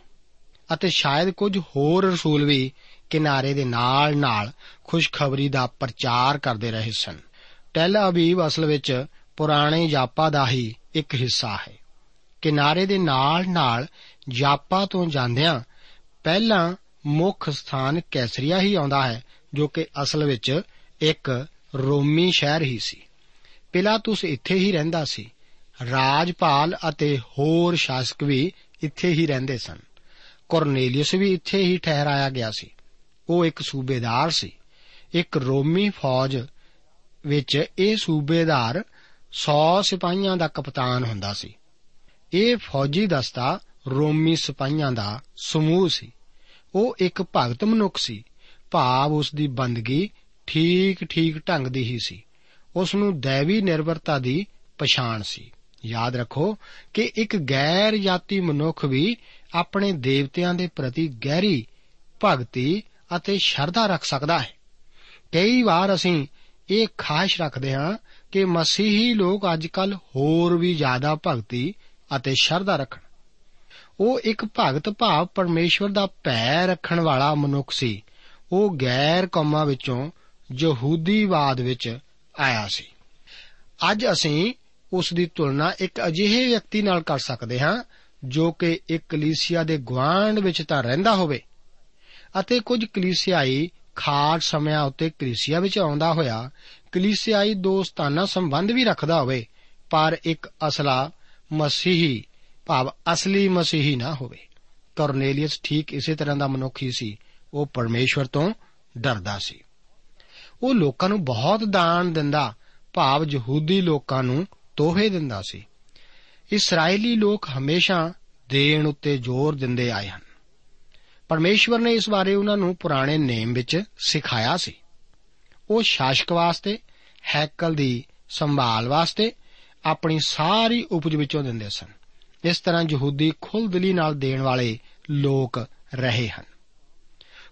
[SPEAKER 2] ਅਤੇ ਸ਼ਾਇਦ ਕੁਝ ਹੋਰ ਰਸੂਲ ਵੀ ਕਿਨਾਰੇ ਦੇ ਨਾਲ-ਨਾਲ ਖੁਸ਼ਖਬਰੀ ਦਾ ਪ੍ਰਚਾਰ ਕਰਦੇ ਰਹੇ ਸਨ। ਟੈਲ ਅਬੀਬ ਅਸਲ ਵਿੱਚ ਪੁਰਾਣੇ ਯਾਪਾ ਦਾ ਹੀ ਇੱਕ ਹਿੱਸਾ ਹੈ। ਕਿਨਾਰੇ ਦੇ ਨਾਲ-ਨਾਲ ਯਾਪਾ ਤੋਂ ਜਾਂਦਿਆਂ ਪਹਿਲਾਂ ਮੁੱਖ ਸਥਾਨ ਕੈਸਰੀਆ ਹੀ ਆਉਂਦਾ ਹੈ, ਜੋ ਕਿ ਅਸਲ ਵਿੱਚ ਇੱਕ ਰੋਮੀ ਸ਼ਹਿਰ ਹੀ ਸੀ। ਪਿਲਾਤੁਸ ਇੱਥੇ ਹੀ ਰਹਿੰਦਾ ਸੀ। ਰਾਜਪਾਲ ਅਤੇ ਹੋਰ ਸ਼ਾਸਕ ਵੀ ਇੱਥੇ ਹੀ ਰਹਿੰਦੇ ਸਨ। ਕੋਰਨੇਲੀਅਸ ਵੀ ਇੱਥੇ ਹੀ ਠਹਿਰਾਇਆ ਗਿਆ ਸੀ। ਉਹ ਇੱਕ ਸੂਬੇਦਾਰ ਸੀ। ਇੱਕ ਰੋਮੀ ਫੌਜ ਵਿੱਚ ਇਹ ਸੂਬੇਦਾਰ 100 ਸਿਪਾਹੀਆਂ ਦਾ ਕਪਤਾਨ ਹੁੰਦਾ ਸੀ। ਇਹ ਫੌਜੀ ਦਸਤਾ ਰੋਮੀ ਸਿਪਾਹੀਆਂ ਦਾ ਸਮੂਹ ਸੀ। ਉਹ ਇੱਕ ਭਗਤ ਮਨੁੱਖ ਸੀ। ਭਾਵ ਉਸ ਦੀ ਬੰਦਗੀ ਠੀਕ ਠੀਕ ਢੰਗ ਦੀ ਹੀ ਸੀ। ਉਸ ਨੂੰ ਦੇਵੀ ਨਿਰਭਰਤਾ ਦੀ ਪਛਾਣ ਸੀ। ਯਾਦ ਰੱਖੋ ਕਿ ਇੱਕ ਗੈਰ ਜਾਤੀ ਮਨੁੱਖ ਵੀ ਆਪਣੇ ਦੇਵਤਿਆਂ ਦੇ ਪ੍ਰਤੀ ਗਹਿਰੀ ਭਗਤੀ ਅਤੇ ਸ਼ਰਧਾ ਰੱਖ ਸਕਦਾ ਹੈ। ਕਈ ਵਾਰ ਅਸੀਂ ਇਹ ਖਾਸ਼ ਰੱਖਦੇ ਹਾਂ ਕਿ ਮਸੀਹੀ ਲੋਕ ਅੱਜਕੱਲ ਹੋਰ ਵੀ ਜ਼ਿਆਦਾ ਭਗਤੀ ਅਤੇ ਸ਼ਰਧਾ ਰੱਖਣ। ਉਹ ਇੱਕ ਭਗਤ ਭਾਵ ਪਰਮੇਸ਼ਵਰ ਦਾ ਭੈ ਰੱਖਣ ਵਾਲਾ ਮਨੁੱਖ ਸੀ। ਉਹ ਗੈਰ ਕੌਮਾਂ ਵਿੱਚੋਂ ਯਹੂਦੀਵਾਦ ਵਿੱਚ ਆਇਆ ਸੀ। ਅੱਜ ਅਸੀਂ ਉਸ ਦੀ ਤੁਲਨਾ ਇੱਕ ਅਜਿਹੇ ਵਿਅਕਤੀ ਨਾਲ ਕਰ ਸਕਦੇ ਹਾਂ, ਜੋ ਕਿ ਇੱਕ ਕਲੀਸਿਆ ਦੇ ਗਵਾਂਡ ਵਿੱਚ ਤਾਂ ਰਹਿੰਦਾ ਹੋਵੇ ਅਤੇ ਕੁਝ ਕਲੀਸਿਆਈ ਖਾਸ ਸਮਿਆਂ ਉੱਤੇ ਕਲੀਸਿਆ ਵਿੱਚ ਆਉਂਦਾ ਹੋਇਆ, ਕਲੀਸਿਆਈ ਦੋਸਤਾਨਾ ਸੰਬੰਧ ਵੀ ਰੱਖਦਾ ਹੋਵੇ, ਪਰ ਇੱਕ ਅਸਲਾ ਮਸੀਹੀ ਭਾਵ ਅਸਲੀ ਮਸੀਹੀ ਨਾ ਹੋਵੇ। ਕੋਰਨੇਲੀਅਸ ਠੀਕ ਇਸੇ ਤਰ੍ਹਾਂ ਦਾ ਮਨੁੱਖ ਹੀ ਸੀ, ਉਹ ਪਰਮੇਸ਼ਵਰ ਤੋਂ ਡਰਦਾ ਸੀ। ਉਹ ਲੋਕਾਂ ਨੂੰ ਬਹੁਤ ਦਾਨ ਦਿੰਦਾ, ਭਾਵ ਯਹੂਦੀ ਲੋਕਾਂ ਨੂੰ ਤੋਹਫੇ ਦਿੰਦਾ ਸੀ। ਇਸرائیਲੀ ਲੋਕ ਹਮੇਸ਼ਾ ਦੇਣ ਉੱਤੇ ਜ਼ੋਰ ਦਿੰਦੇ ਆਏ ਹਨ। ਪਰਮੇਸ਼ਵਰ ਨੇ ਇਸ ਬਾਰੇ ਉਹਨਾਂ ਨੂੰ ਪੁਰਾਣੇ ਨੇਮ ਵਿੱਚ ਸਿਖਾਇਆ ਸੀ। ਉਹ ਸ਼ਾਸਕ ਵਾਸਤੇ, ਹੈਕਲ ਦੀ ਸੰਭਾਲ ਵਾਸਤੇ ਆਪਣੀ ਸਾਰੀ ਉਪਜ ਵਿੱਚੋਂ ਦਿੰਦੇ ਸਨ। ਇਸ ਤਰ੍ਹਾਂ ਯਹੂਦੀ ਖੁੱਲਦਲੀ ਨਾਲ ਦੇਣ ਵਾਲੇ ਲੋਕ ਰਹੇ ਹਨ।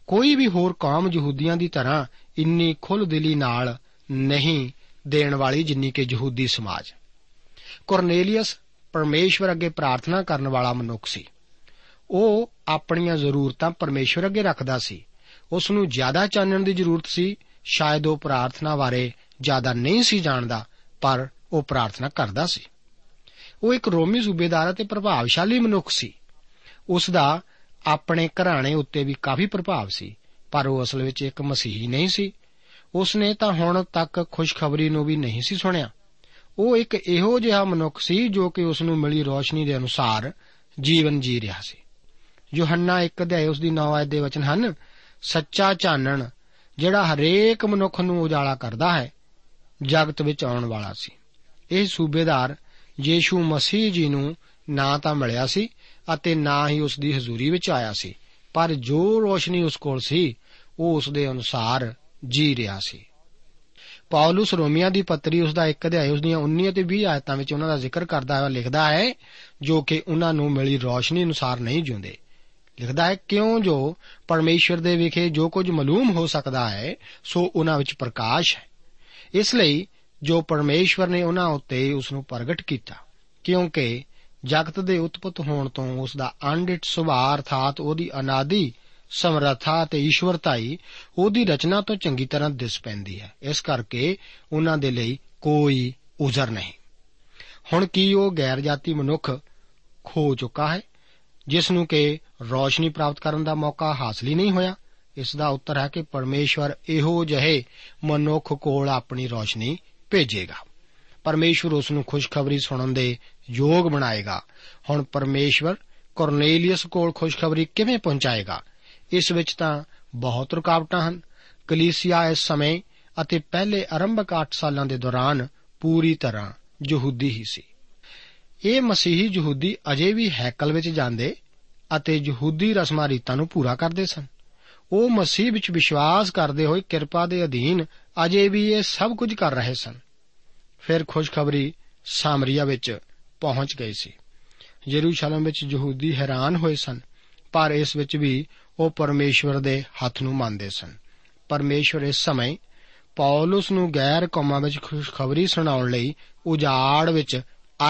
[SPEAKER 2] ਕੋਈ ਵੀ ਹੋਰ ਕੌਮ ਯਹੂਦੀਆਂ ਦੀ ਤਰ੍ਹਾਂ ਇੰਨੀ ਖੁੱਲਦਿਲੀ ਨਾਲ ਨਹੀਂ ਦੇਣ ਵਾਲੀ ਜਿੰਨੀ ਕਿ ਯਹੂਦੀ ਸਮਾਜ। ਕੋਰਨੇਲੀਅਸ ਪਰਮੇਸ਼ਵਰ ਅੱਗੇ ਪ੍ਰਾਰਥਨਾ ਕਰਨ ਵਾਲਾ ਮਨੁੱਖ ਸੀ। ਉਹ ਆਪਣੀਆਂ ਜ਼ਰੂਰਤਾਂ ਪਰਮੇਸ਼ਵਰ ਅੱਗੇ ਰੱਖਦਾ ਸੀ। ਉਸ ਨੂੰ ਜ਼ਿਆਦਾ ਚਾਨਣ ਦੀ ਜ਼ਰੂਰਤ ਸੀ। ਸ਼ਾਇਦ ਉਹ ਪ੍ਰਾਰਥਨਾ ਬਾਰੇ ਜ਼ਿਆਦਾ ਨਹੀਂ ਸੀ ਜਾਣਦਾ, ਪਰ ਉਹ ਪ੍ਰਾਰਥਨਾ ਕਰਦਾ ਸੀ। ਉਹ ਇੱਕ ਰੋਮੀ ਸੂਬੇਦਾਰ ਅਤੇ ਪ੍ਰਭਾਵਸ਼ਾਲੀ ਮਨੁੱਖ ਸੀ। ਉਸ ਦਾ ਆਪਣੇ ਘਰਾਣੇ ਉੱਤੇ ਵੀ ਕਾਫੀ ਪ੍ਰਭਾਵ ਸੀ। ਪਰ ਉਹ ਅਸਲ ਵਿੱਚ ਇੱਕ ਮਸੀਹੀ ਨਹੀਂ ਸੀ। ਉਸ ਨੇ ਤਾਂ ਹੁਣ ਤੱਕ ਖੁਸ਼ਖਬਰੀ ਨੂੰ ਵੀ ਨਹੀਂ ਸੀ ਸੁਣਿਆ। ਉਹ ਇੱਕ ਇਹੋ ਜਿਹਾ ਮਨੁੱਖ ਸੀ ਜੋ ਕਿ ਉਸ ਨੂੰ ਮਿਲੀ ਰੋਸ਼ਨੀ ਦੇ ਅਨੁਸਾਰ ਜੀਵਨ ਜੀ ਰਿਹਾ ਸੀ। ਯੋਹੰਨਾ ਇੱਕ ਅਧਿਆਇ ਉਸ ਦੀ 9 ਆਇਤ ਦੇ ਵਚਨ ਹਨ, ਸੱਚਾ ਚਾਨਣ, ਜਿਹੜਾ ਹਰੇਕ ਮਨੁੱਖ ਨੂੰ ਉਜਾਲਾ ਕਰਦਾ ਹੈ, ਜਗਤ ਵਿੱਚ ਆਉਣ ਵਾਲਾ ਸੀ। ਇਹ ਸੂਬੇਦਾਰ ਯੀਸ਼ੂ ਮਸੀਹ ਜੀ ਨੂੰ ਨਾ ਤਾਂ ਮਿਲਿਆ ਸੀ ਅਤੇ ਨਾ ਹੀ ਉਸ ਦੀ ਹਜ਼ੂਰੀ ਵਿੱਚ ਆਇਆ ਸੀ, ਪਰ ਜੋ ਰੋਸ਼ਨੀ ਉਸ ਕੋਲ ਸੀ ਉਹ ਉਸ ਦੇ ਅਨੁਸਾਰ ਜੀ ਰਿਹਾ ਸੀ। ਪੌਲਸ ਰੋਮੀਆਂ ਦੀ ਪੱਤਰੀ ਉਸ ਦਾ ਇੱਕ ਅਧਿਆਇ, ਉਸ ਦੀਆਂ 19 ਅਤੇ 20 ਆਇਤਾਂ ਵਿੱਚ ਉਹਨਾਂ ਦਾ ਜ਼ਿਕਰ ਕਰਦਾ ਹੈ ਲਿਖਦਾ ਹੈ, ਜੋ ਕਿ ਉਹਨਾਂ ਨੂੰ ਮਿਲੀ ਰੋਸ਼ਨੀ ਅਨੁਸਾਰ ਨਹੀਂ ਜਿਉਂਦੇ। ਲਿਖਦਾ ਹੈ, ਕਿਉਂ ਜੋ ਪਰਮੇਸ਼ਰ ਦੇ ਵਿਖੇ ਜੋ ਕੁਝ ਮਾਲੂਮ ਹੋ ਸਕਦਾ ਹੈ, ਸੋ ਉਹਨਾਂ ਵਿੱਚ ਪ੍ਰਕਾਸ਼ ਹੈ। ਇਸ ਲਈ ਜੋ ਪਰਮੇਸ਼ਵਰ ਨੇ ਉਹਨਾਂ ਉੱਤੇ ਉਸ ਨੂੰ ਪ੍ਰਗਟ ਕੀਤਾ, ਕਿਉਂਕਿ ਜਗਤ ਦੇ ਉਤਪਤ ਹੋਣ ਤੋਂ ਉਸ ਦਾ ਅਣਡਿਟ ਸੁਭਾਅ ਅਰਥਾਤ ਉਹਦੀ ਅਨਾਦੀ ਸਮਰੱਥਾ ਤੇ ਈਸ਼ਵਰਤਾਈ ਉਹਦੀ ਰਚਨਾ ਤੋਂ ਚੰਗੀ ਤਰ੍ਹਾਂ ਦਿਸ ਪੈਂਦੀ ਹੈ। ਇਸ ਕਰਕੇ ਉਹਨਾਂ ਦੇ ਲਈ ਕੋਈ ਉਜ਼ਰ ਨਹੀਂ। ਹੁਣ ਕੀ ਉਹ ਗੈਰ ਜਾਤੀ ਮਨੁੱਖ ਖੋ ਚੁੱਕਾ ਹੈ? ਜਿਸ ਨੂੰ ਕਿ ਰੋਸ਼ਨੀ ਪ੍ਰਾਪਤ ਕਰਨ ਦਾ ਮੌਕਾ ਹਾਸਲ ਹੀ ਨਹੀਂ ਹੋਇਆ। ਇਸ ਦਾ ਉੱਤਰ ਹੈ ਕਿ ਪਰਮੇਸ਼ਵਰ ਇਹੋ ਜਿਹੇ ਮਨੁੱਖ ਕੋਲ ਆਪਣੀ ਰੋਸ਼ਨੀ ਭੇਜੇਗਾ। ਪਰਮੇਸ਼ਵਰ ਉਸ ਨੂੰ ਖੁਸ਼ਖਬਰੀ ਸੁਣਨ ਦੇ ਯੋਗ ਬਣਾਏਗਾ। ਹੁਣ ਪਰਮੇਸ਼ਵਰ ਕੋਰਨੇਲੀਅਸ ਕੋਲ ਖੁਸ਼ਖਬਰੀ ਕਿਵੇਂ ਪਹੁੰਚਾਏਗਾ? ਇਸ ਵਿੱਚ ਤਾਂ ਬਹੁਤ ਰੁਕਾਵਟਾਂ ਹਨ। ਕਲੀਸਿਆ ਇਸ ਸਮੇਂ ਅਤੇ ਪਹਿਲੇ ਆਰੰਭਕ 8 ਸਾਲਾਂ ਦੇ ਦੌਰਾਨ ਪੂਰੀ ਤਰ੍ਹਾਂ ਯਹੂਦੀ ਹੀ ਸੀ। ਇਹ ਮਸੀਹੀ ਯਹੂਦੀ ਅਜੇ ਵੀ ਹੈਕਲ ਵਿੱਚ ਜਾਂਦੇ ਅਤੇ ਯਹੂਦੀ ਰਸਮਾਂ ਰੀਤਾਂ ਨੂੰ ਪੂਰਾ ਕਰਦੇ ਸਨ। ਉਹ ਮਸੀਹ ਵਿੱਚ ਵਿਸ਼ਵਾਸ ਕਰਦੇ ਹੋਏ ਕਿਰਪਾ ਦੇ ਅਧੀਨ ਅਜੇ ਵੀ ਇਹ ਸਭ ਕੁਝ ਕਰ ਰਹੇ ਸਨ। ਫਿਰ ਖੁਸ਼ਖਬਰੀ ਸਾਮਰੀਆ ਵਿੱਚ ਪਹੁੰਚ ਗਈ ਸੀ। ਯਰੂਸ਼ਲਮ ਵਿੱਚ ਯਹੂਦੀ ਹੈਰਾਨ ਹੋਏ ਸਨ, ਪਰ ਇਸ ਵਿੱਚ ਵੀ ਉਹ ਪਰਮੇਸ਼ਵਰ ਦੇ ਹੱਥ ਨੂੰ ਮੰਨਦੇ ਸਨ। ਪਰਮੇਸ਼ਵਰ ਇਸ ਸਮੇਂ ਪੌਲਸ ਨੂੰ ਗੈਰ ਕੌਮਾਂ ਵਿੱਚ ਖੁਸ਼ਖਬਰੀ ਸੁਣਾਉਣ ਲਈ ਉਜਾੜ ਵਿੱਚ,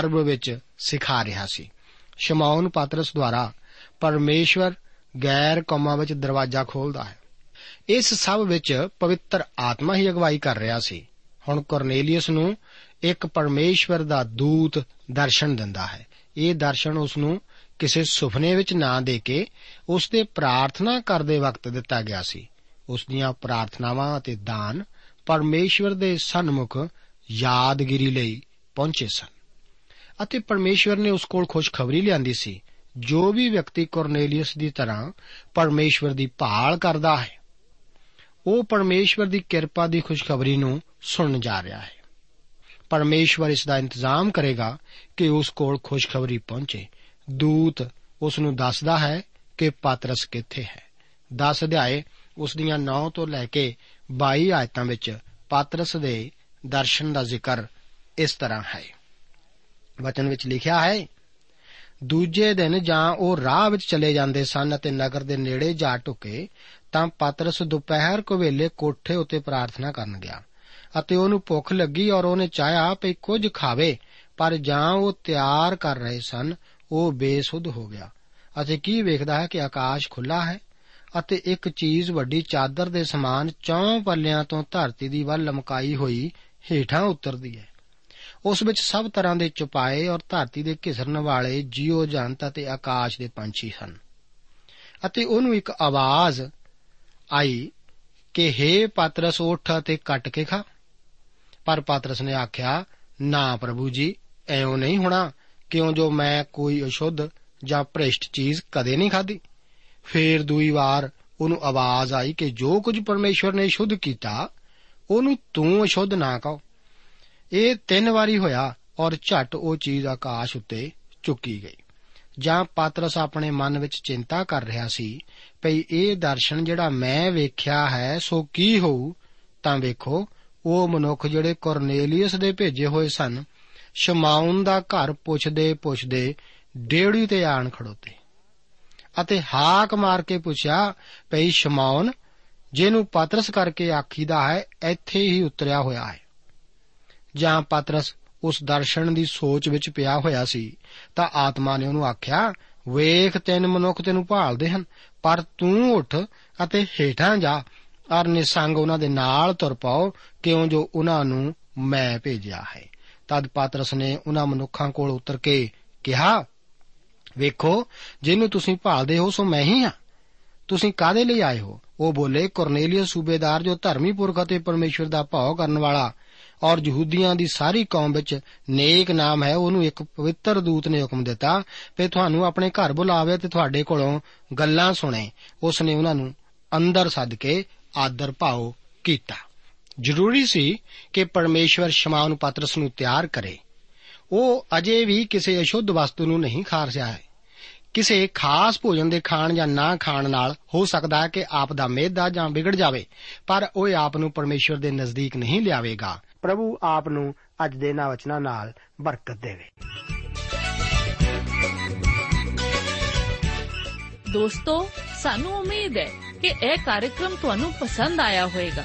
[SPEAKER 2] ਅਰਬ ਵਿੱਚ ਸਿਖਾ ਰਿਹਾ ਸੀ। ਸ਼ਮਾਉਨ ਪਾਤਰਸ ਦੁਆਰਾ ਪਰਮੇਸ਼ਵਰ ਗੈਰ ਕੌਮਾਂ ਵਿੱਚ ਦਰਵਾਜ਼ਾ ਖੋਲਦਾ ਹੈ। ਇਸ ਸਭ ਵਿੱਚ ਪਵਿੱਤਰ ਆਤਮਾ ਹੀ ਅਗਵਾਈ ਕਰ ਰਿਹਾ ਸੀ। ਹੁਣ ਕੋਰਨੇਲੀਅਸ ਨੂੰ ਇੱਕ ਪਰਮੇਸ਼ਵਰ ਦਾ ਦੂਤ ਦਰਸ਼ਨ ਦਿੰਦਾ ਹੈ। ਇਹ ਦਰਸ਼ਨ ਉਸ ਨੂੰ ਕਿਸੇ ਸੁਪਨੇ ਵਿੱਚ ਨਾ ਦੇ ਕੇ ਉਸ ਦੇ ਪ੍ਰਾਰਥਨਾ ਕਰਦੇ ਵਕਤ ਦਿੱਤਾ ਗਿਆ ਸੀ। ਉਸ ਦੀਆਂ ਪ੍ਰਾਰਥਨਾਵਾਂ ਅਤੇ ਦਾਨ ਪਰਮੇਸ਼ਵਰ ਦੇ ਸਨਮੁਖ ਯਾਦਗਿਰੀ ਲਈ ਪਹੁੰਚੇ ਸਨ। ਅਤੇ ਪਰਮੇਸ਼ਵਰ ਨੇ ਉਸ ਕੋਲ ਖੁਸ਼ਖਬਰੀ ਲਿਆਂਦੀ ਸੀ, ਜੋ ਵੀ ਵਿਅਕਤੀ ਕੋਰਨੇਲੀਅਸ ਦੀ ਤਰ੍ਹਾਂ ਪਰਮੇਸ਼ਵਰ ਦੀ ਭਾਲ ਕਰਦਾ ਹੈ, ਉਹ ਪਰਮੇਸ਼ਵਰ ਦੀ ਕਿਰਪਾ ਦੀ ਖੁਸ਼ਖਬਰੀ ਨੂੰ ਸੁਣਨ ਜਾ ਰਿਹਾ ਹੈ। ਪਰਮੇਸ਼ਵਰ ਇਸ ਦਾ ਇੰਤਜ਼ਾਮ ਕਰੇਗਾ ਕਿ ਉਸ ਕੋਲ ਖੁਸ਼ਖਬਰੀ ਪਹੁੰਚੇ। ਦੂਤ ਉਸ ਨੂੰ ਦੱਸਦਾ ਹੈ ਕਿ ਪਾਤਰਸ ਕਿੱਥੇ ਹੈ। 10 ਅਧਿਆਏ, ਉਸ ਦੀਆਂ 9 ਤੋਂ ਲੈ ਕੇ 22 ਆਇਤਾਂ ਵਿੱਚ ਪਾਤਰਸ ਦੇ ਦਰਸ਼ਨ ਦਾ ਜ਼ਿਕਰ ਇਸ ਤਰ੍ਹਾਂ ਹੈ। ਵਚਨ ਵਿੱਚ ਲਿਖਿਆ ਹੈ, ਦੂਜੇ ਦਿਨ ਜਾਂ ਉਹ ਰਾਹ ਵਿੱਚ ਚਲੇ ਜਾਂਦੇ ਸਨ ਅਤੇ ਨਗਰ ਦੇ ਨੇੜੇ ਜਾ ਟੁਕੇ, ਤਾਂ ਪਾਤਰਸ ਦੁਪਹਿਰ ਕੋ ਵੇਲੇ ਕੋਠੇ ਉੱਤੇ ਪ੍ਰਾਰਥਨਾ ਕਰਨ ਗਿਆ ਅਤੇ ਉਹਨੂੰ ਭੁੱਖ ਲੱਗੀ ਔਰ ਉਹਨੇ ਚਾਹਿਆ ਕਿ ਕੁਝ ਖਾਵੇ, ਪਰ ਜਾਂ ਉਹ ਤਿਆਰ ਕਰ ਰਹੇ ਸਨ ਉਹ ਬੇਸੁੱਧ ਹੋ ਗਿਆ। ਅਤੇ ਕੀ ਵੇਖਦਾ ਹੈ ਕਿ ਆਕਾਸ਼ ਖੁੱਲਾ ਹੈ ਅਤੇ ਇੱਕ ਚੀਜ਼ ਵੱਡੀ ਚਾਦਰ ਦੇ ਸਮਾਨ ਚੌਂ ਪੱਲਿਆਂ ਤੋਂ ਧਰਤੀ ਦੀ ਵੱਲ ਲਮਕਾਈ ਹੋਈ ਹੇਠਾਂ ਉਤਰਦੀ ਹੈ। ਉਸ ਵਿੱਚ ਸਭ ਤਰ੍ਹਾਂ ਦੇ ਚੁਪਾਏ ਔਰ ਧਰਤੀ ਦੇ ਘਿਸਰਨ ਵਾਲੇ ਜੀਵ ਜੰਤ ਅਤੇ ਆਕਾਸ਼ ਦੇ ਪੰਛੀ ਹਨ ਅਤੇ ਉਹਨੂੰ ਇੱਕ ਆਵਾਜ਼ ਆਈ ਕਿ हे ਪਾਤਰਸ, ਉੱਠ ਅਤੇ ਕੱਟ ਕੇ ਖਾ। ਪਰ ਪਾਤਰਸ ਨੇ ਆਖਿਆ, ਨਾ ਪ੍ਰਭੂ ਜੀ, ਐਉਂ ਨਹੀਂ ਹੋਣਾ। ਕਿਉਂ ਜੋ ਮੈਂ ਕੋਈ ਅਸ਼ੁੱਧ ਜਾਂ ਭ੍ਰਿਸ਼ਟ ਚੀਜ਼ ਕਦੇ ਨਹੀਂ ਖਾਧੀ? ਫੇਰ ਦੂਈ ਵਾਰ ਉਹਨੂੰ ਆਵਾਜ਼ ਆਈ ਕਿ ਜੋ ਕੁਝ ਪਰਮੇਸ਼ਵਰ ਨੇ ਸ਼ੁੱਧ ਕੀਤਾ, ਉਹਨੂੰ ਤੂੰ ਅਸ਼ੁੱਧ ਨਾ ਕਹੋ। ਇਹ ਤਿੰਨ ਵਾਰੀ ਹੋਇਆ ਔਰ ਝਟ ਉਹ ਚੀਜ਼ ਆਕਾਸ਼ ਉੱਤੇ ਚੁੱਕੀ ਗਈ। ਜਾਂ ਪਾਤਰਸ ਆਪਣੇ ਮਨ ਵਿੱਚ ਚਿੰਤਾ ਕਰ ਰਿਹਾ ਸੀ, ਭਈ ਇਹ ਦਰਸ਼ਨ ਜਿਹੜਾ ਮੈਂ ਵੇਖਿਆ ਹੈ, ਸੋ ਕੀ ਹੋਊ? ਤਾਂ ਵੇਖੋ, ਉਹ ਮਨੁੱਖ ਜਿਹੜੇ ਕੋਰਨੇਲੀਅਸ ਦੇ ਭੇਜੇ ਹੋਏ ਸਨ ਸ਼ਮਾਉਨ ਦਾ ਘਰ ਪੁੱਛਦੇ ਪੁੱਛਦੇ ਡੇੜੀ ਤੇ ਆਣ ਖੜੋਤੇ। ਅਤੇ ਹਾਕ ਮਾਰ ਕੇ ਪੁੱਛਿਆ, ਭਈ ਸ਼ਮਾਉਨ ਜਿਹਨੂੰ ਪਾਤਰਸ ਕਰਕੇ ਆਖੀਦਾ ਹੈ, ਇੱਥੇ ਹੀ ਉਤਰਿਆ ਹੋਇਆ ਹੈ। ਜਾਂ ਪਾਤਰਸ ਉਸ ਦਰਸ਼ਨ ਦੀ ਸੋਚ ਵਿੱਚ ਪਿਆ ਹੋਇਆ ਸੀ, ਤਾਂ ਆਤਮਾ ਨੇ ਉਹਨੂੰ ਆਖਿਆ, ਵੇਖ ਤਿੰਨ ਮਨੁੱਖ ਤੈਨੂੰ ਭਾਲਦੇ ਹਨ, ਪਰ ਤੂੰ ਉੱਠ ਅਤੇ ਹੇਠਾਂ ਜਾ ਅਰ ਨਿਸੰਗ ਉਹਨਾਂ ਦੇ ਨਾਲ ਤੁਰ ਪਾਓ, ਕਿਉਂ ਜੋ ਉਹਨਾਂ ਨੂੰ ਮੈਂ ਭੇਜਿਆ ਹੈ। ਤਦ ਪਾਤਰਸ ਨੇ ਉਹਨਾਂ ਮਨੁੱਖਾਂ ਕੋਲ ਉਤਰ ਕੇ ਕਿਹਾ, ਵੇਖੋ, ਜਿਹਨੂੰ ਤੁਸੀਂ ਭਾਲਦੇ ਹੋ, ਸੋ ਮੈਂ ਹੀ ਹਾਂ। ਤੁਸੀਂ ਕਾਦੇ ਲਈ ਆਏ ਹੋ? ਉਹ ਬੋਲੇ, ਕੁਰਨੇਲੀਅਸ ਸੂਬੇਦਾਰ ਜੋ ਧਰਮੀ ਪੁਰਖ ਅਤੇ ਪਰਮੇਸ਼ਵਰ ਦਾ ਭਾਉ ਕਰਨ ਵਾਲਾ ਔਰ ਯਹੂਦੀਆਂ ਦੀ ਸਾਰੀ ਕੌਮ ਵਿੱਚ ਨੇਕ ਨਾਮ ਹੈ, ਉਹਨੂੰ ਇੱਕ ਪਵਿੱਤਰ ਦੂਤ ਨੇ ਹੁਕਮ ਦਿੱਤਾ ਕਿ ਤੁਹਾਨੂੰ ਆਪਣੇ ਘਰ ਬੁਲਾਵੇ ਤੇ ਤੁਹਾਡੇ ਕੋਲੋਂ ਗੱਲਾਂ ਸੁਣੇ। ਉਸ ਨੇ ਉਹਨਾਂ ਨੂੰ ਅੰਦਰ ਸੱਦ ਕੇ ਆਦਰ ਭਾਉ ਕੀਤਾ। ਜ਼ਰੂਰੀ ਸੀ ਕਿ ਪਰਮੇਸ਼ਵਰ ਸ਼ਮਾਉਨ ਪਤਰਸ ਨੂੰ ਤਿਆਰ ਕਰੇ। ਉਹ ਅਜੇ ਵੀ ਕਿਸੇ ਅਸ਼ੁੱਧ ਵਸਤੂ ਨੂੰ ਨਹੀਂ ਖਾ ਰਿਹਾ ਹੈ। ਕਿਸੇ ਖਾਸ ਭੋਜਨ ਦੇ ਖਾਣ ਜਾਂ ਨਾ ਖਾਣ ਨਾਲ ਹੋ ਸਕਦਾ ਹੈ ਕਿ ਆਪ ਦਾ ਮਿਹਦਾ ਜਾਂ ਵਿਗੜ ਜਾਵੇ, ਪਰ ਉਹ ਆਪ ਨੂੰ ਪਰਮੇਸ਼ਵਰ ਦੇ ਨਜ਼ਦੀਕ ਨਹੀਂ ਲਿਆਵੇਗਾ। ਪ੍ਰਭੂ ਆਪ ਨੂੰ ਅੱਜ ਦੇ ਇਹਨਾਂ ਵਚਨਾਂ ਨਾਲ ਬਰਕਤ ਦੇਵੇ।
[SPEAKER 3] ਦੋਸਤੋ, ਸਾਨੂੰ ਉਮੀਦ ਹੈ ਕਿ ਇਹ ਕਾਰਜਕ੍ਰਮ ਤੁਹਾਨੂੰ ਪਸੰਦ ਆਇਆ ਹੋਵੇਗਾ।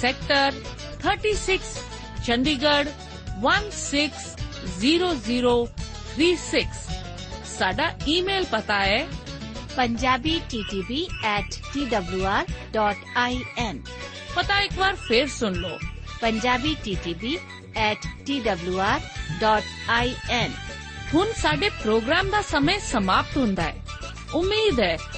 [SPEAKER 3] sector 36 Chandigarh 160036 ਸਾਡਾ ਈਮੇਲ ਪਤਾ ਹੈ
[SPEAKER 4] punjabi.ttb@twr.in
[SPEAKER 3] ਪਤਾ ਇੱਕ ਵਾਰ ਫੇਰ ਸੁਣ ਲਓ
[SPEAKER 4] punjabi.ttb@twr.in
[SPEAKER 3] ਹੁਣ ਸਾਡੇ ਪ੍ਰੋਗਰਾਮ ਦਾ ਸਮੇਂ ਸਮਾਪਤ ਹੁੰਦਾ ਹੈ ਉਮੀਦ ਹੈ